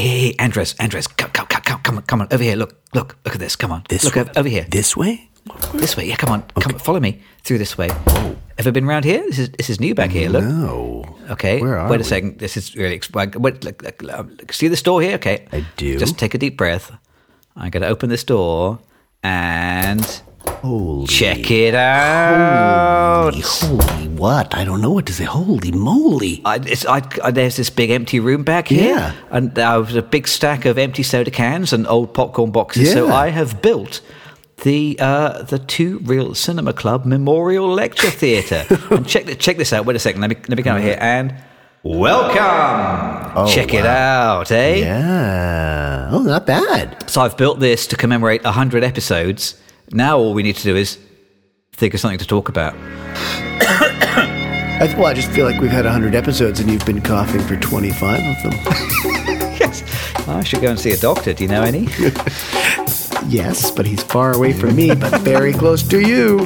hey, hey, hey, Andres, Andres, come, come, come, come, come on, come on, over here. Look, look, look at this. Come on, This look way? over, over here. This way? This way, yeah. Come on, come, follow me through this way. Ever been around here? This is this is new back here. Look. No. Okay. Where are Wait a we? second. This is really. Wait, look, look, look, um, look, see this door here? Okay. I do. Just take a deep breath. I'm going to open this door and Holy. check it out. Holy, holy what? I don't know what to say. Holy moly. I, it's, I, I, there's this big empty room back here, Yeah. and there was a big stack of empty soda cans and old popcorn boxes. So I have built the uh, the Two Reel Cinema Club Memorial Lecture Theatre. and check check this out. Wait a second. Let me let me come here and welcome. check it out, eh? Yeah. Oh, not bad. So I've built this to commemorate hundred episodes. Now all we need to do is think of something to talk about. I, well, I just feel like we've had 100 episodes and you've been coughing for 25 of them. Yes, I should go and see a doctor. Do you know any? yes, but he's far away from me, but very close to you.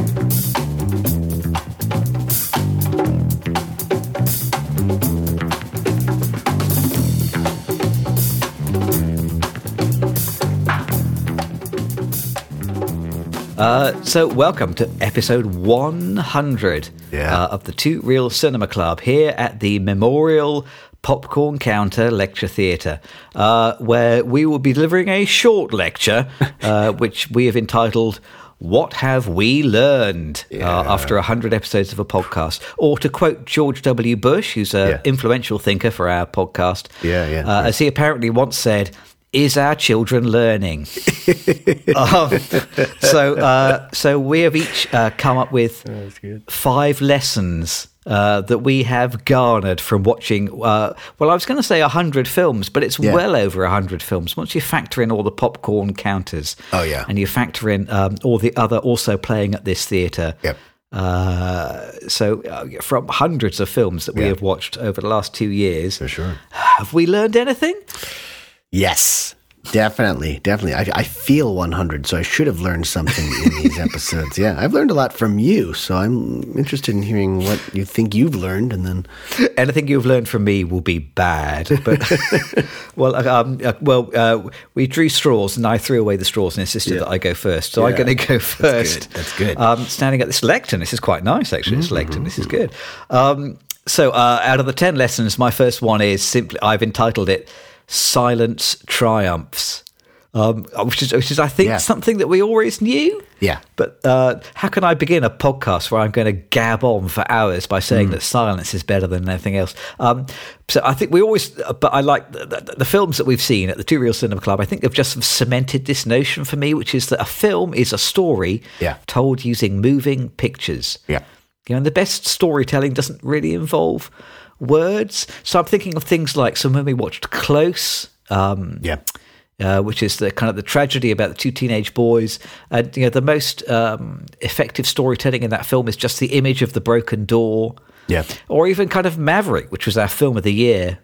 Uh, so, welcome to episode 100 Yeah. uh, of the Two Reel Cinema Club here at the Memorial Popcorn Counter Lecture Theatre, uh, where we will be delivering a short lecture, uh, which we have entitled. What have we learned uh, after 100 episodes of a podcast? Or to quote George W. Bush, who's an Yeah. influential thinker for our podcast, Yeah, yeah, uh, as he apparently once said, is our children learning? um, so, uh, so we have each uh, come up with five lessons uh, that we have garnered from watching. Uh, well, I was going to say hundred films, but it's Yeah. well over hundred films. Once you factor in all the popcorn counters, Oh, yeah. and you factor in um, all the other also playing at this theatre. Yep. Uh, so, uh, from hundreds of films that we Yeah. have watched over the last two years, For sure. have we learned anything? Yes, definitely, definitely. I, I feel 100, so I should have learned something in these episodes. Yeah, I've learned a lot from you, so I'm interested in hearing what you think you've learned, and then anything you've learned from me will be bad. But well, um, uh, well, uh, we drew straws, and I threw away the straws and insisted that I go first. So I'm going to go first. That's good. Um, standing at this lectern, this is quite nice actually. This lectern, this is good. Um, so uh, out of the ten lessons, my first one is simply I've entitled it "Silence Triumphs." Um, which is, which is, I think, Yeah. something that we always knew. Yeah. But uh, how can I begin a podcast where I'm going to gab on for hours by saying that silence is better than anything else? Um, so I think we always, but I like the, the, the films that we've seen at the Two Reel Cinema Club. I think have just cemented this notion for me, which is that a film is a story Yeah. told using moving pictures. Yeah. You know, and the best storytelling doesn't really involve words. So I'm thinking of things like, so when we watched Close, um, yeah, uh, which is the kind of the tragedy about the two teenage boys. And you know, the most um, effective storytelling in that film is just the image of the broken door. Yeah. Or even kind of Maverick, which was our film of the year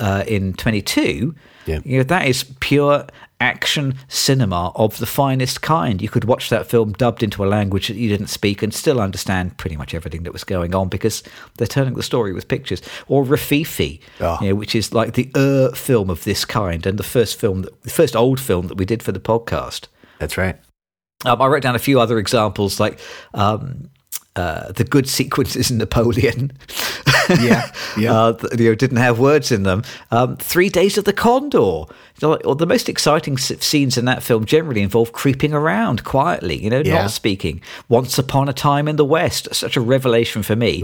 uh, in 22. Yeah. You know, that is pure action cinema of the finest kind. You could watch that film dubbed into a language that you didn't speak and still understand pretty much everything that was going on because they're telling the story with pictures. Or Rififi, Oh. you know, which is like the uh, film of this kind and the first film, that, the first old film that we did for the podcast. that's right. Um, I wrote down a few other examples, like um, uh, the good sequences in Napoleon. Yeah, yeah. uh, you know, didn't have words in them. Um, Three Days of the Condor. Or the most exciting s- scenes in that film generally involve creeping around quietly, you know, Yeah. not speaking. Once Upon a Time in the West, such a revelation for me.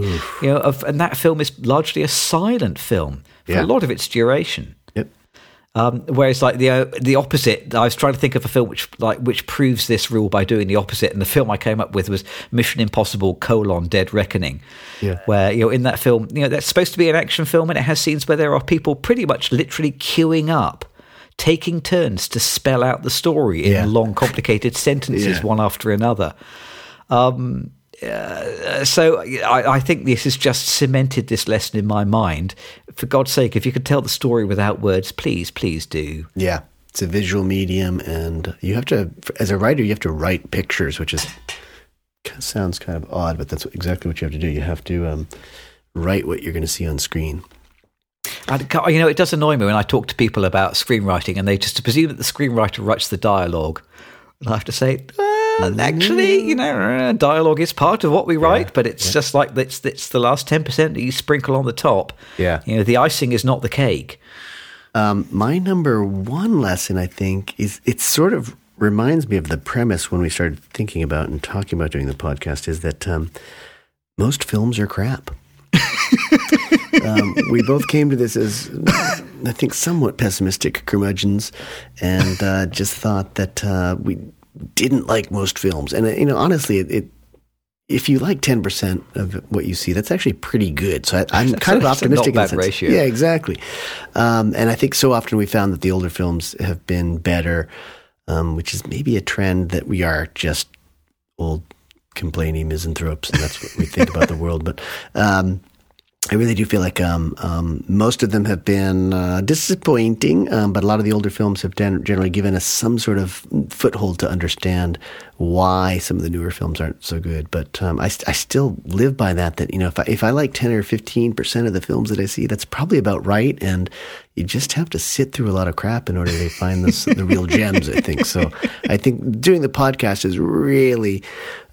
You know, of, and that film is largely a silent film for Yeah. a lot of its duration. Um, whereas, like the uh, the opposite, I was trying to think of a film which like which proves this rule by doing the opposite, and the film I came up with was Mission Impossible: colon Dead Reckoning. Yeah. Where you know in that film, you know that's supposed to be an action film, and it has scenes where there are people pretty much literally queuing up, taking turns to spell out the story in Yeah. long, complicated sentences, Yeah. one after another. Um, uh, so I, I think this has just cemented this lesson in my mind. For God's sake, if you could tell the story without words, please, please do. Yeah, it's a visual medium, and you have to, as a writer, you have to write pictures, which is sounds kind of odd, but that's exactly what you have to do. You have to um, write what you're going to see on screen. And, you know, it does annoy me when I talk to people about screenwriting and they just presume that the screenwriter writes the dialogue. And I have to say, actually, you know, uh, dialogue is part of what we write, Yeah, but it's just like it's, it's the last 10% that you sprinkle on the top. Yeah. You know, the icing is not the cake. Um, my number one lesson, I think, is it sort of reminds me of the premise when we started thinking about and talking about doing the podcast is that um, most films are crap. um, we both came to this as, I think, somewhat pessimistic curmudgeons and uh, just thought that uh, we didn't like most films. And, uh, you know, honestly, it, it if you like 10% of what you see, that's actually pretty good. So I, I'm kind of a- that's a not optimistic. in bad that ratio. Yeah, exactly. Um, and I think so often we found that the older films have been better, um, which is maybe a trend that we are just old complaining misanthropes, and that's what we think about the world. But um, I really do feel like um, um, most of them have been uh, disappointing, um, but a lot of the older films have gen- generally given us some sort of foothold to understand why some of the newer films aren't so good. But um, I, st- I still live by that. That you know, if I, if I like ten or fifteen percent of the films that I see, that's probably about right. And you just have to sit through a lot of crap in order to find the, the real gems. I think so. I think doing the podcast has really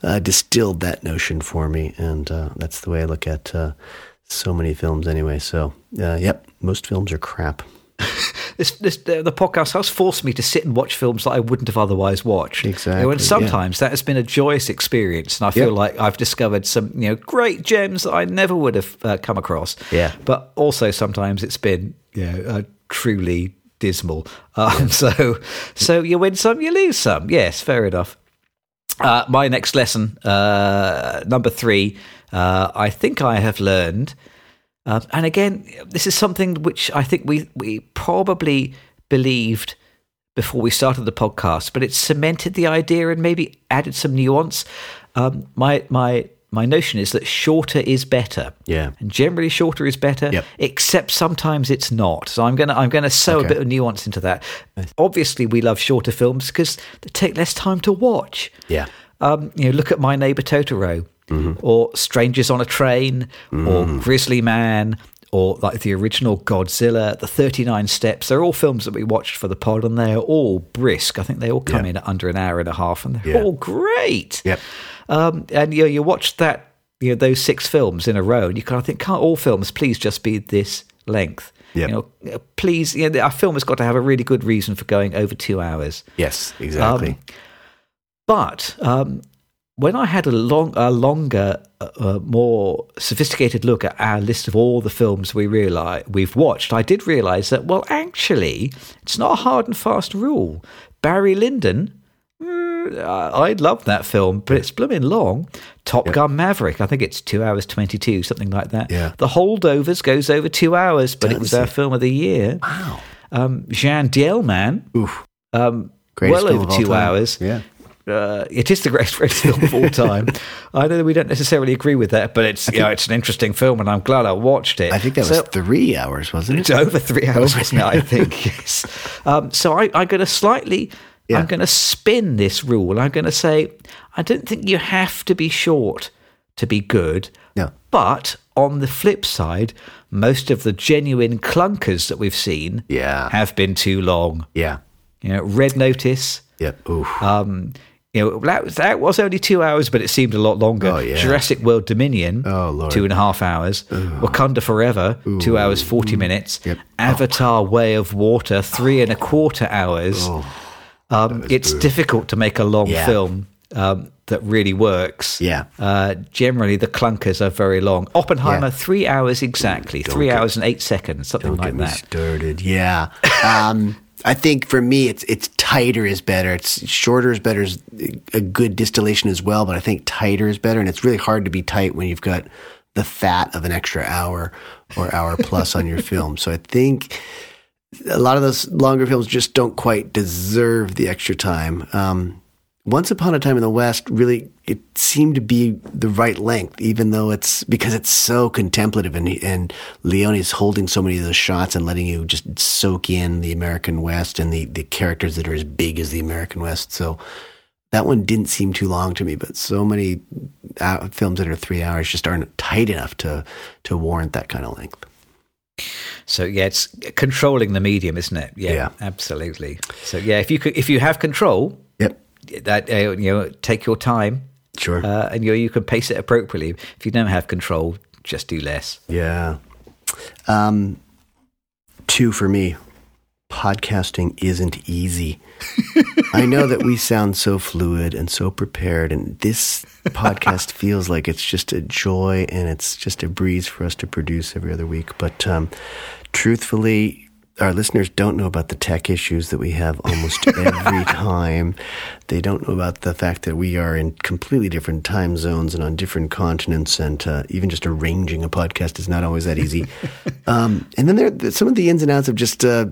uh, distilled that notion for me, and uh, that's the way I look at. So many films anyway. So, uh, yep, most films are crap. This, this, the, the podcast has forced me to sit and watch films that I wouldn't have otherwise watched. You know, Exactly, and sometimes that has been a joyous experience, and I feel Yep. like I've discovered some you know great gems that I never would have uh, come across. Yeah. but also sometimes it's been you know uh, truly dismal. Um, So, so you win some, you lose some. Yes, fair enough. Uh, my next lesson, uh, number three, uh, I think I have learned, um, and again, this is something which I think we we probably believed before we started the podcast, but it's cemented the idea and maybe added some nuance. Um, my my my notion is that shorter is better. Yeah. and generally shorter is better. Yep. Except sometimes it's not. So I'm gonna I'm gonna sow a bit of nuance into that. Obviously, we love shorter films because they take less time to watch. Yeah. Um, you know, look at My Neighbor Totoro, or Strangers on a Train, or Grizzly Man, or like the original Godzilla, The Thirty Nine Steps. They're all films that we watched for the pod, and they're all brisk. I think they all come Yeah. in at under an hour and a half, and they're Yeah. all great. Yep. Um, and you know, you watch that, you know, those six films in a row, and you kind of think, can't all films please just be this length? Yep. You know, please, you know, our film has got to have a really good reason for going over two hours. Yes, exactly. Um, but um, when I had a long, a longer, uh, uh, more sophisticated look at our list of all the films we realize we've watched, I did realize that well, actually, it's not a hard and fast rule. Barry Lyndon. mm, I love that film, but it's blooming long. Top Gun Maverick, I think it's two hours twenty-two, something like that. Yeah. The Holdovers goes over two hours, but it was our it? film of the year. wow. Um, Jeanne Dielman, Oof. um, Greatest well over two hours. Yeah. Uh, it is the greatest film of all time. I know that we don't necessarily agree with that, but it's you know, it's an interesting film, and I'm glad I watched it. I think that So- was three hours, wasn't it? it's it? over three hours, wasn't it? I think yes. Um, so I, I'm going to slightly, Yeah. I'm going to spin this rule. I'm going to say I don't think you have to be short to be good. No. But on the flip side, most of the genuine clunkers that we've seen Yeah. have been too long. Yeah. You know, Red Notice. Yep. Oof. Um, you know, that was, that was only two hours, but it seemed a lot longer. Oh, yeah. Jurassic World Dominion, Oh, two and a half hours. Wakanda Forever, two hours, 40 minutes. Yep. Avatar Way of Water, three and a quarter hours. um, it's difficult to make a long Yeah. film um, that really works. Yeah. Uh, generally, the clunkers are very long. Oppenheimer, Yeah. three hours exactly, three get- hours and eight seconds, something like that. started. Yeah. Um, I think for me, it's it's tighter is better. It's shorter is better is a good distillation as well. But I think tighter is better, and it's really hard to be tight when you've got the fat of an extra hour or hour plus on your film. So I think a lot of those longer films just don't quite deserve the extra time. Um, once Upon a Time in the West really it seemed to be the right length, even though it's because it's so contemplative and and Leone's holding so many of those shots and letting you just soak in the American West and the the characters that are as big as the American West. So that one didn't seem too long to me, but so many uh, films that are three hours just aren't tight enough to to warrant that kind of length. So yeah, it's controlling the medium, isn't it? Yeah, Yeah. absolutely. So yeah, if you could, if you have control. That uh, you know, take your time, Sure. uh, and you you can pace it appropriately. If you don't have control, just do less. Yeah. Um, two for me. Podcasting isn't easy. I know that we sound so fluid and so prepared, and this podcast feels like it's just a joy and it's just a breeze for us to produce every other week. But um, truthfully, our listeners don't know about the tech issues that we have almost every time. They don't know about the fact that we are in completely different time zones and on different continents, and uh, even just arranging a podcast is not always that easy. um, and then there some of the ins and outs of just. Uh,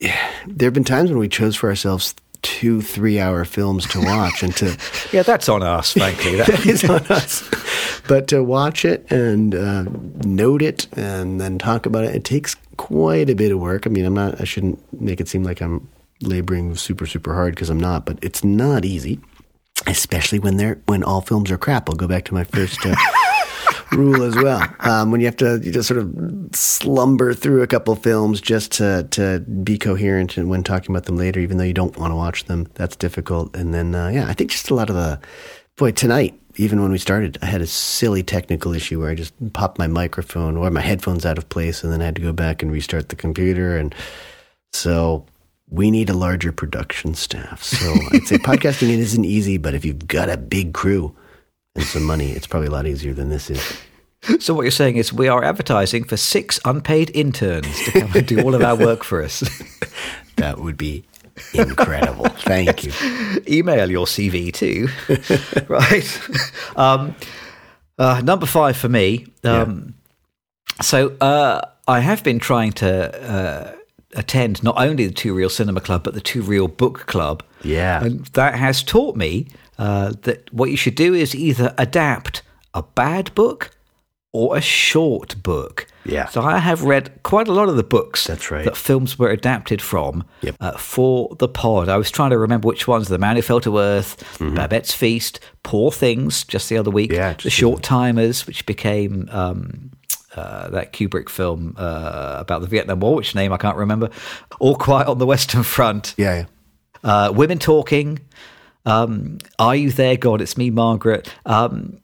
there have been times when we chose for ourselves two three-hour films to watch, and to Yeah, that's on us, frankly. That is on us. But to watch it and uh, note it and then talk about it, it takes quite a bit of work. I mean, I'm not. I shouldn't make it seem like I'm laboring super super hard because I'm not. But it's not easy, especially when they're when all films are crap. I'll go back to my first. Uh, Rule as well. Um, when you have to you just sort of slumber through a couple films just to to be coherent and when talking about them later, even though you don't want to watch them, that's difficult. And then uh, yeah, I think just a lot of the boy tonight even when we started, I had a silly technical issue where I just popped my microphone or my headphones out of place and then I had to go back and restart the computer. And so we need a larger production staff. So I'd say podcasting it isn't easy, but if you've got a big crew and some money, it's probably a lot easier than this is. so what you're saying is we are advertising for six unpaid interns to come and do all of our work for us. That would be incredible. Thank you. Email your CV too, right? Um, uh, number five for me. Um, So uh, I have been trying to uh, attend not only the Two Reel Cinema Club but the Two Real Book Club. Yeah. and that has taught me uh, that what you should do is either adapt a bad book or a short book. Yeah. So I have read quite a lot of the books That's right. that films were adapted from Yep. uh, for the pod. I was trying to remember which ones: The Man Who Fell to Earth, Babette's Feast, Poor Things, just the other week, Mm-hmm. Yeah, The Short Timers, which became um, uh, that Kubrick film uh, about the Vietnam War, which name I can't remember. All Quiet on the Western Front, Yeah. yeah. uh, Women Talking, um, Are You There, God? It's Me, Margaret. Um,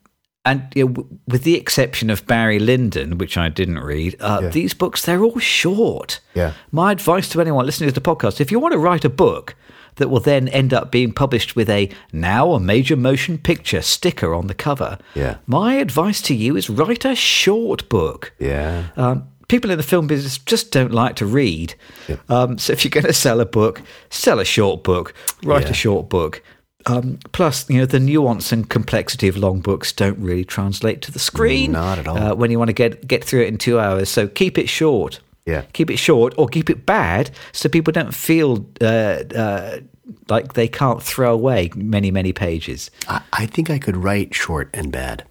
and you know, w- with the exception of Barry Lyndon, which I didn't read, uh, Yeah. these books, they're all short. Yeah. My advice to anyone listening to the podcast if you want to write a book that will then end up being published with a now a major motion picture sticker on the cover, Yeah. my advice to you is write a short book. Yeah. Um, people in the film business just don't like to read. Um, so if you're going to sell a book, sell a short book, write Yeah. a short book. Um, plus, you know, the nuance and complexity of long books don't really translate to the screen. Not at all. Uh, when you want to get get through it in two hours, so keep it short. Yeah. keep it short or keep it bad, so people don't feel uh, uh, like they can't throw away many many pages. I, I think I could write short and bad.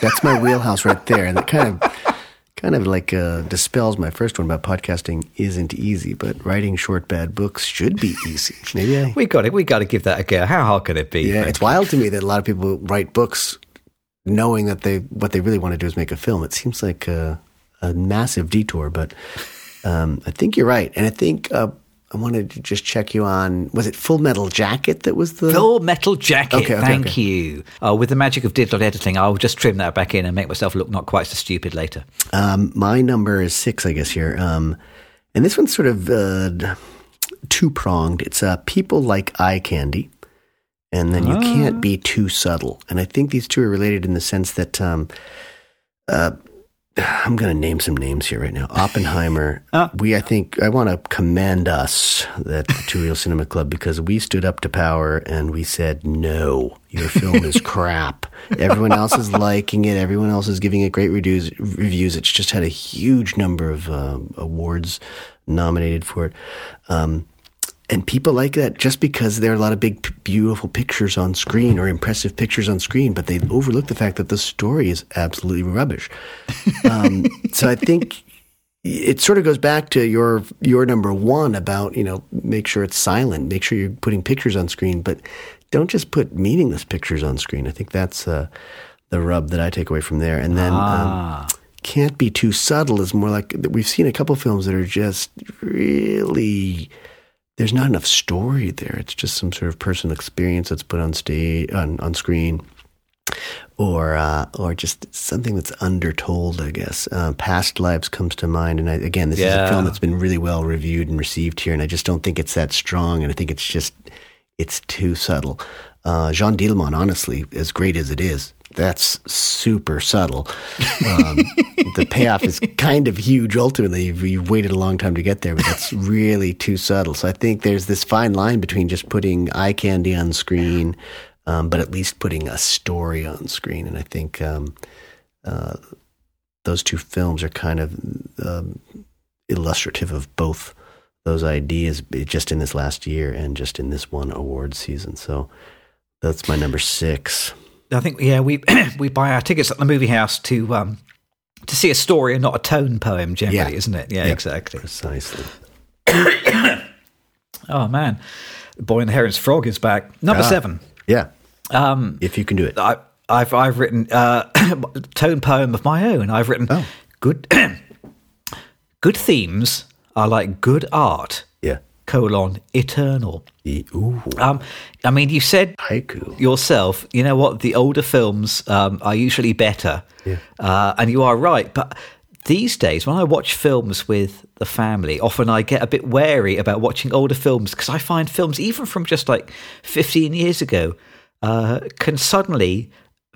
That's my wheelhouse right there. And that kind of kind of like uh, dispels my first one about podcasting isn't easy, but writing short bad books should be easy. Maybe I We got it. We got to give that a go. How hard could it be? Yeah, it's wild to me that a lot of people write books knowing that they what they really want to do is make a film. It seems like a, a massive detour, but um, I think you're right. And I think uh, I wanted to just check you on was it Full Metal Jacket that was the Full Metal Jacket. Okay, okay, Thank okay. you. Uh, with the magic of digital editing, I'll just trim that back in and make myself look not quite so stupid later. Um, my number is six, I guess here. Um, and this one's sort of uh, two pronged. It's uh, people like eye candy, and then you can't be too subtle. And I think these two are related in the sense that um, uh, I'm going to name some names here right now. Oppenheimer. We, I think, I want to commend us at the Two Reel Cinema Club because we stood up to power and we said, no, your film is crap. Everyone else is liking it. Everyone else is giving it great reviews. Reviews. It's just had a huge number of uh, awards nominated for it. Um, and people like that just because there are a lot of big, beautiful pictures on screen or impressive pictures on screen, but they overlook the fact that the story is absolutely rubbish. Um, so I think it sort of goes back to your your number one about you know make sure it's silent, make sure you're putting pictures on screen, but don't just put meaningless pictures on screen. I think that's uh, the rub that I take away from there. And then um, can't be too subtle is more like we've seen a couple films that are just really there's not enough story there. It's just some sort of personal experience that's put on stage on, on screen, or uh, or just something that's undertold. I guess uh, Past Lives comes to mind, and I, again, this is a film that's been really well reviewed and received here, and I just don't think it's that strong, and I think it's just it's too subtle. Uh, Jeanne Dielman, honestly, as great as it is, that's super subtle. Um, the payoff is kind of huge. Ultimately, you've, waited a long time to get there, but that's really too subtle. So I think there's this fine line between just putting eye candy on screen, um, but at least putting a story on screen. And I think um, uh, those two films are kind of um, illustrative of both those ideas, just in this last year and just in this one award season. So that's my number six. I think yeah, we we buy our tickets at the movie house to um to see a story and not a tone poem generally, Yeah. isn't it? Yeah, Yeah. exactly. Precisely. Oh man, Boy and the Heron's Frog is back. Number Ah. seven. Yeah. Um, If you can do it. I, I've I've written uh, tone poem of my own. I've written Oh. good good themes are like good art. Yeah. Colon eternal. Um, I mean, you said Haiku. yourself, you know what? The older films um, are usually better. Yeah. Uh, and you are right. But these days, when I watch films with the family, often I get a bit wary about watching older films because I find films, even from just like 15 years ago, uh, can suddenly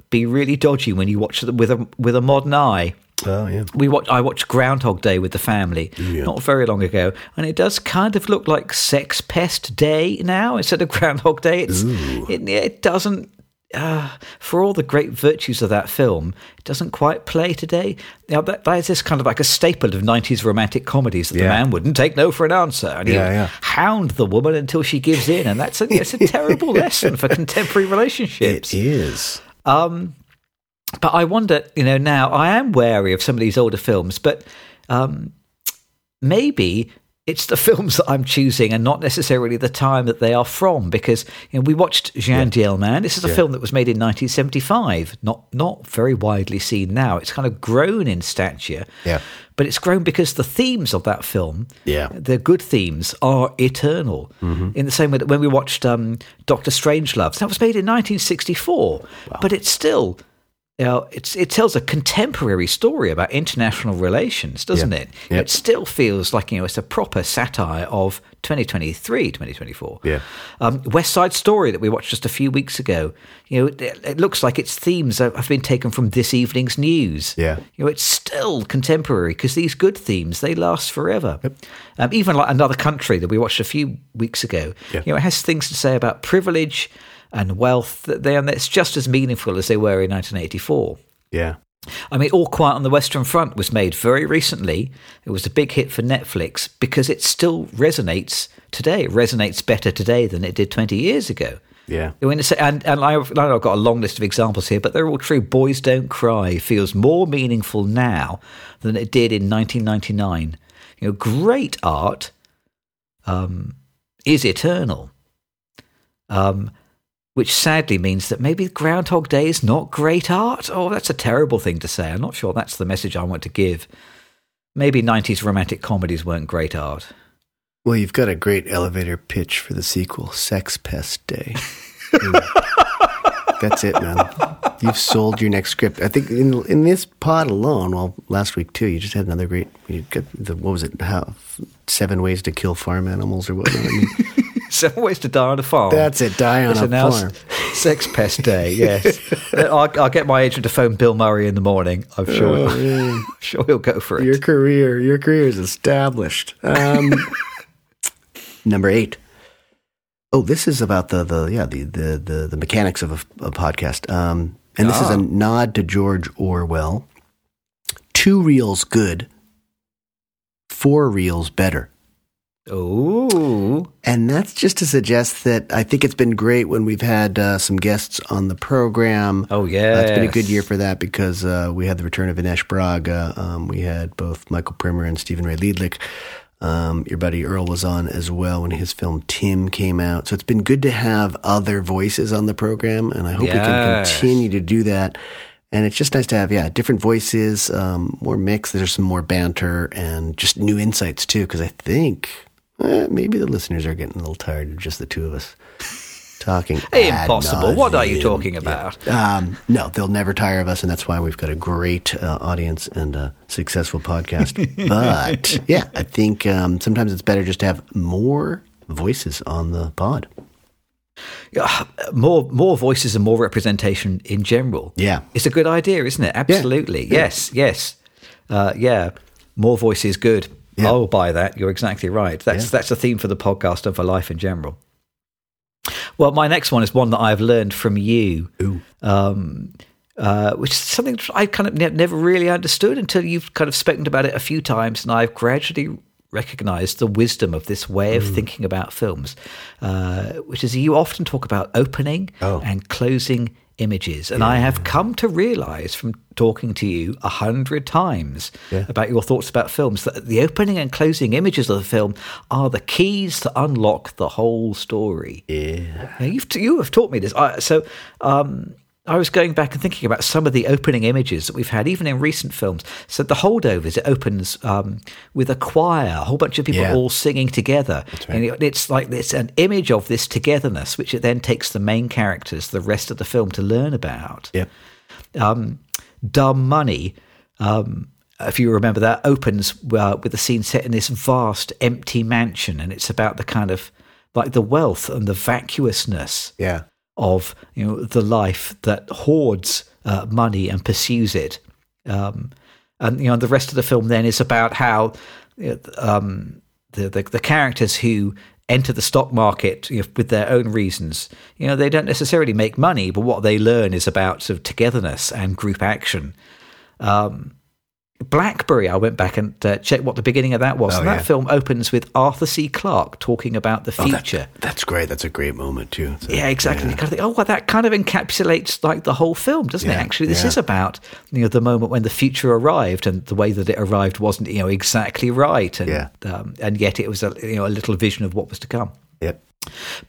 be really dodgy when you watch them with a, with a modern eye. Oh, yeah. We watch. I watched Groundhog Day with the family not very long ago, and it does kind of look like Sex Pest Day now instead of Groundhog Day. It, it doesn't. Uh, for all the great virtues of that film, it doesn't quite play today. Now that, that is this kind of like a staple of '90s romantic comedies that the man wouldn't take no for an answer, and he'd Yeah, yeah. hound the woman until she gives in, and that's a, it's a terrible lesson for contemporary relationships. It is. But I wonder, you know, now I am wary of some of these older films, but um, maybe it's the films that I'm choosing and not necessarily the time that they are from. Because you know, we watched Jeanne Dielman. This is a film that was made in 1975, not not very widely seen now. It's kind of grown in stature, Yeah. but it's grown because the themes of that film, Yeah. the good themes, are eternal. In the same way that when we watched um, Doctor Strangelove, that was made in 1964, but it's still. You know, it's, it tells a contemporary story about international relations, doesn't it? It still feels like you know it's a proper satire of 2023, 2024. Yeah. Um, West Side Story that we watched just a few weeks ago. You know, it, it looks like its themes have been taken from this evening's news. Yeah. You know, it's still contemporary because these good themes they last forever. Um, even like another country that we watched a few weeks ago. Yeah. You know, it has things to say about privilege and wealth that they and it's just as meaningful as they were in 1984. Yeah. I mean, All Quiet on the Western Front was made very recently. It was a big hit for Netflix because it still resonates today. It resonates better today than it did 20 years ago. Yeah. And and I've, I've got a long list of examples here, but they're all true. Boys Don't Cry feels more meaningful now than it did in 1999. You know, great art um, is eternal, um, which sadly means that maybe Groundhog Day is not great art. Oh, that's a terrible thing to say. I'm not sure that's the message I want to give. Maybe 90s romantic comedies weren't great art. Well, you've got a great elevator pitch for the sequel, Sex Pest Day. That's it, man. You've sold your next script. I think in in this pod alone, well, last week too, you just had another great. You got the what was it? How seven ways to kill farm animals or whatever. I mean, Seven Ways to Die on a Farm. that's it. Die on It's a farm. Sex Pest Day, yes. I'll, I'll get my agent to phone Bill Murray in the morning. I'm sure, I'm sure he'll go for it. Oh, Your career, your career is established. Um, number eight. Oh, this is about the the yeah the the the, the mechanics of a, a podcast. Um, and this is Ah. a nod to George Orwell. Two reels good, four reels better. Ooh. And that's just to suggest that I think it's been great when we've had uh, some guests on the program. Oh, Uh, it's been a good year for that because uh, we had the return of Inesh Braga. Um, we had both Michael Primer and Stephen Ray Liedlich. Um, your buddy Earl was on as well when his film Tim came out. So it's been good to have other voices on the program, and I hope we can continue to do that. And it's just nice to have, yeah, different voices, um, more mix. There's some more banter and just new insights too. Because I think eh, maybe the listeners are getting a little tired of just the two of us talking. Impossible. What are you talking about? Um, no, they'll never tire of us, and that's why we've got a great uh, audience and a successful podcast. but yeah, I think um, sometimes it's better just to have more voices on the pod. Yeah, more more voices and more representation in general. Yeah. it's a good idea, isn't it? Absolutely. Yes, yes, uh, yeah. More voices, good. Yeah. I'll buy that. You're exactly right. That's Yeah. that's a theme for the podcast and for life in general. Well, my next one is one that I've learned from you, um, uh, which is something I kind of ne- never really understood until you've kind of spoken about it a few times, and I've gradually recognized the wisdom of this way Mm. of thinking about films, uh, which is you often talk about opening Oh. and closing images, and I have come to realize from talking to you a hundred times Yeah. about your thoughts about films that the opening and closing images of the film are the keys to unlock the whole story. Yeah. Now, you've you have taught me this. I, so um, I was going back and thinking about some of the opening images that we've had, even in recent films. So the holdovers, it opens um, with a choir, a whole bunch of people Yeah. all singing together, and it, it's like it's an image of this togetherness, which it then takes the main characters, the rest of the film, to learn about Yep. um, Dumb Money, um, if you remember that, opens uh, with a scene set in this vast empty mansion, and it's about the kind of like the wealth and the vacuousness Yeah. Of you know the life that hoards uh, money and pursues it. Um, and you know the rest of the film then is about how um, the, the the characters who enter the stock market you know, with their own reasons. You know they don't necessarily make money, but what they learn is about sort of togetherness and group action. Um, Blackberry, I went back and uh, checked what the beginning of that was. Oh, and that yeah. film opens with Arthur C. Clarke talking about the Oh, that- future. that's great. That's a great moment too. So, Yeah, exactly. You kind of think, oh, well, that kind of encapsulates like the whole film, doesn't it? Actually, this yeah. is about you know the moment when the future arrived, and the way that it arrived wasn't you know exactly right, and Yeah. um, and yet it was a you know a little vision of what was to come. Yep.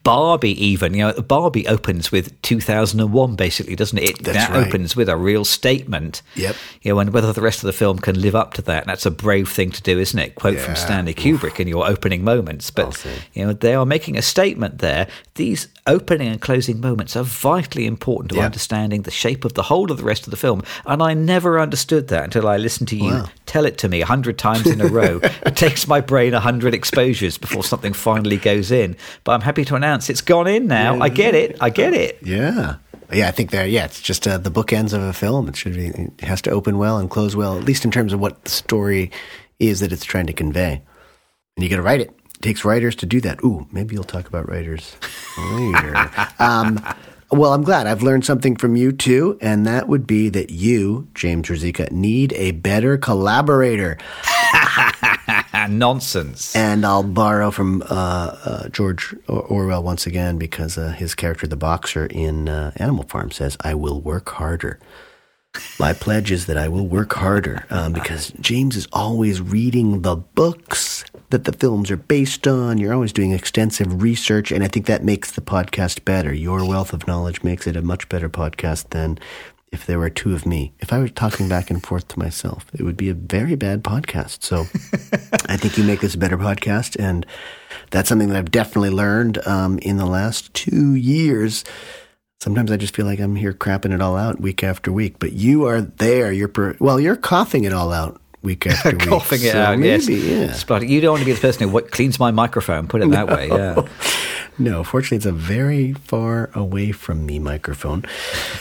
Barbie, even you know, Barbie opens with 2001, basically, doesn't it? It That's that right. opens with a real statement. Yep. You know, and whether the rest of the film can live up to that, that's a brave thing to do, isn't it? Quote from Stanley Kubrick in your opening moments, but you know they are making a statement there. These opening and closing moments are vitally important to Yeah. understanding the shape of the whole of the rest of the film, and I never understood that until I listened to you Wow. tell it to me a hundred times in a row. it takes my brain a hundred exposures before something finally goes in. But I'm happy to announce it's gone in now. I get it. I get it. Yeah. Yeah, I think there. Yeah, it's just uh, the bookends of a film. It should be. It has to open well and close well, at least in terms of what the story is that it's trying to convey. And you got to write it. It takes writers to do that. Ooh, maybe you'll talk about writers later. um, well, I'm glad I've learned something from you too, and that would be that you, James Rosika, need a better collaborator. Nonsense. And I'll borrow from uh, uh, George Or- Orwell once again because uh, his character, the boxer in uh, Animal Farm, says, I will work harder. My pledge is that I will work harder um, because James is always reading the books that the films are based on. You're always doing extensive research, and I think that makes the podcast better. Your wealth of knowledge makes it a much better podcast than if there were two of me. If I were talking back and forth to myself, it would be a very bad podcast. So I think you make this a better podcast, and that's something that I've definitely learned um, in the last two years. Sometimes I just feel like I'm here crapping it all out week after week, but you are there. You're per- well, you're coughing it all out week after week. Coughing it So out, yes. maybe, yeah. You don't want to be the person who what, cleans my microphone. Put it that way. Yeah. No, fortunately, it's a very far away from me microphone.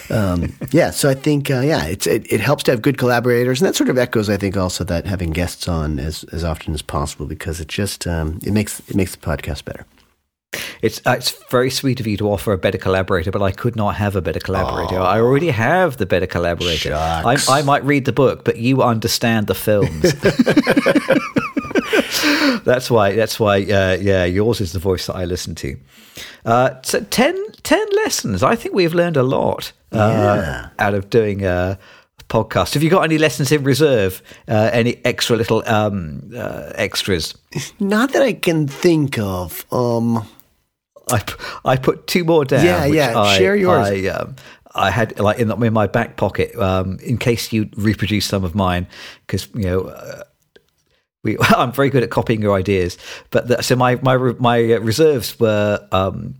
Um, yeah, so I think uh, yeah, it's it, it helps to have good collaborators, and that sort of echoes, I think, also that having guests on as as often as possible because it just um, it makes it makes the podcast better. It's uh, it's very sweet of you to offer a better collaborator, but I could not have a better collaborator. I already have the better collaborator. I, I might read the book, but you understand the films. that's why. That's why. Uh, yeah, yours is the voice that I listen to. Uh, so 10, 10 lessons. I think we've learned a lot uh, Yeah. out of doing a podcast. Have you got any lessons in reserve? Uh, any extra little um, uh, extras? Not that I can think of. Um, I, I put two more down. Yeah, yeah, I, share yours. I, um, I had like in, in my back pocket um, in case you reproduce some of mine because you know. Uh, we, I'm very good at copying your ideas, but the, so my my my reserves were um,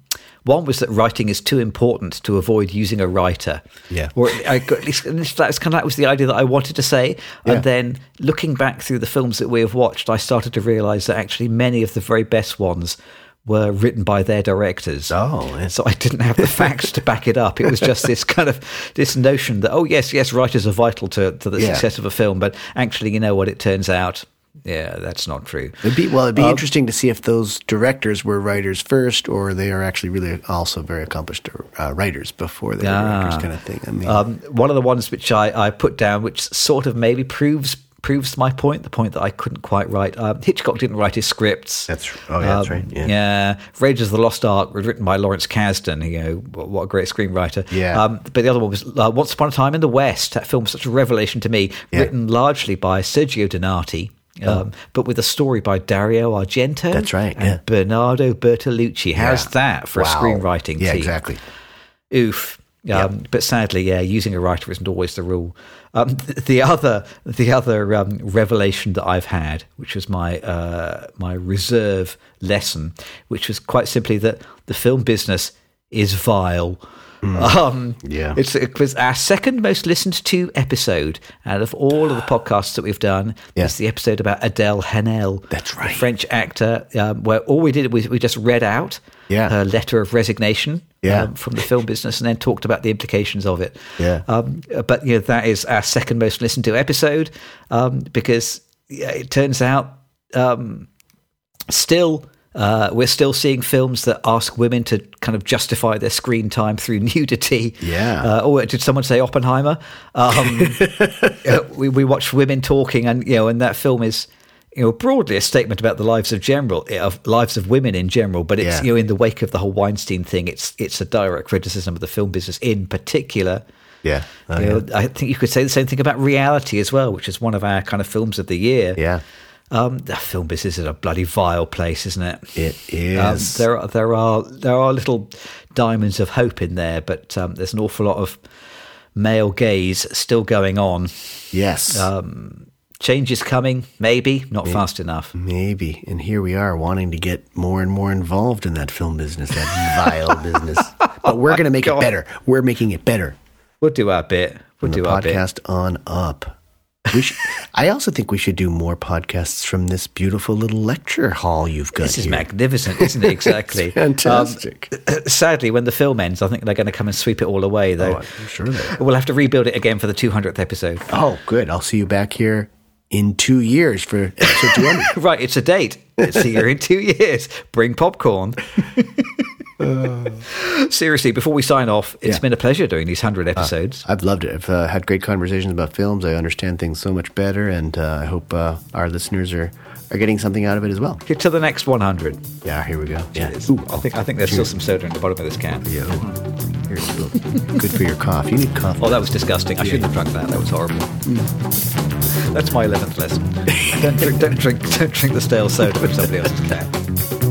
one was that writing is too important to avoid using a writer. Yeah. Or I got, at least that's kind of that was the idea that I wanted to say. Yeah. And then looking back through the films that we have watched, I started to realize that actually many of the very best ones were written by their directors. Oh, yeah. so I didn't have the facts to back it up. It was just this kind of this notion that oh yes, yes, writers are vital to, to the Yeah. success of a film, but actually, you know what? It turns out, yeah, that's not true. It'd be well. It'd Um, be interesting to see if those directors were writers first, or they are actually really also very accomplished uh, writers before they were directors, Ah. kind of thing. I mean, Um, one of the ones which I, I put down, which sort of maybe proves proves my point, the point that I couldn't quite write. Um, Hitchcock didn't write his scripts. That's- oh, yeah, that's right, yeah. yeah. Raiders of the Lost Ark was written by Lawrence Kasdan. You know what, what a great screenwriter. Yeah. Um, but the other one was uh, Once Upon a Time in the West. That film was such a revelation to me. Yeah. Written largely by Sergio Donati. Um, But with a story by Dario Argento. Oh. That's right, And yeah. Bernardo Bertolucci. How's that for Wow. a screenwriting Yeah, team? exactly. oof. Um, But sadly, yeah, using a writer isn't always the rule. Um, th- the other, the other um, revelation that I've had, which was my uh, my reserve lesson, which was quite simply that the film business is vile. Um, Yeah. it's it was our second most listened to episode out of all of the podcasts that we've done. Yeah. It's the episode about Adele Haenel, That's right. French actor, um, where all we did was we just read out Yeah. her letter of resignation Yeah. um, from the film business and then talked about the implications of it. Yeah. Um, but you know, that is our second most listened to episode um, because yeah, it turns out um, still. Uh, we're still seeing films that ask women to kind of justify their screen time through nudity. Yeah. Uh, or did someone say Oppenheimer? Um, uh, we, we watch women talking, and you know, and that film is, you know, broadly a statement about the lives of general of lives of women in general. But it's Yeah. you know, in the wake of the whole Weinstein thing, it's it's a direct criticism of the film business in particular. Yeah. Oh, You know, I think you could say the same thing about Reality as well, which is one of our kind of films of the year. yeah. Um, the film business is a bloody vile place, isn't it? It Um, there, are, there are there are little diamonds of hope in there, but um, there's an awful lot of male gaze still going on. yes. Um, change is coming, maybe not fast enough. Maybe. And here we are wanting to get more and more involved in that film business, that vile business. But we're going to make it better. We're making it better. We'll do our bit. We'll do our bit. podcast on up. Should, I also think we should do more podcasts from this beautiful little lecture hall you've got This is here. magnificent, isn't it? Exactly. fantastic. Um, sadly, when the film ends, I think they're going to come and sweep it all away. Though Oh, I'm sure we'll have to rebuild it again for the 200th episode. Oh, good. I'll see you back here in two years for episode 200. Right, it's a date. See you in two years. Bring popcorn. Seriously, before we sign off, it's Yeah. been a pleasure doing these 100 episodes. I've loved it. I've uh, had great conversations about films. I understand things so much better, and uh, I hope uh, our listeners are, are getting something out of it as well. Get to the next 100. Yeah, here we go. Yeah. Cheers. I think I think there's still some soda in the bottom of this can. Yeah. Here you go. Good for your cough. You need cough. Oh, that was disgusting. I shouldn't have drunk that. That was horrible. That's my 11th lesson. don't, drink, don't drink, don't drink the stale soda from somebody else's can.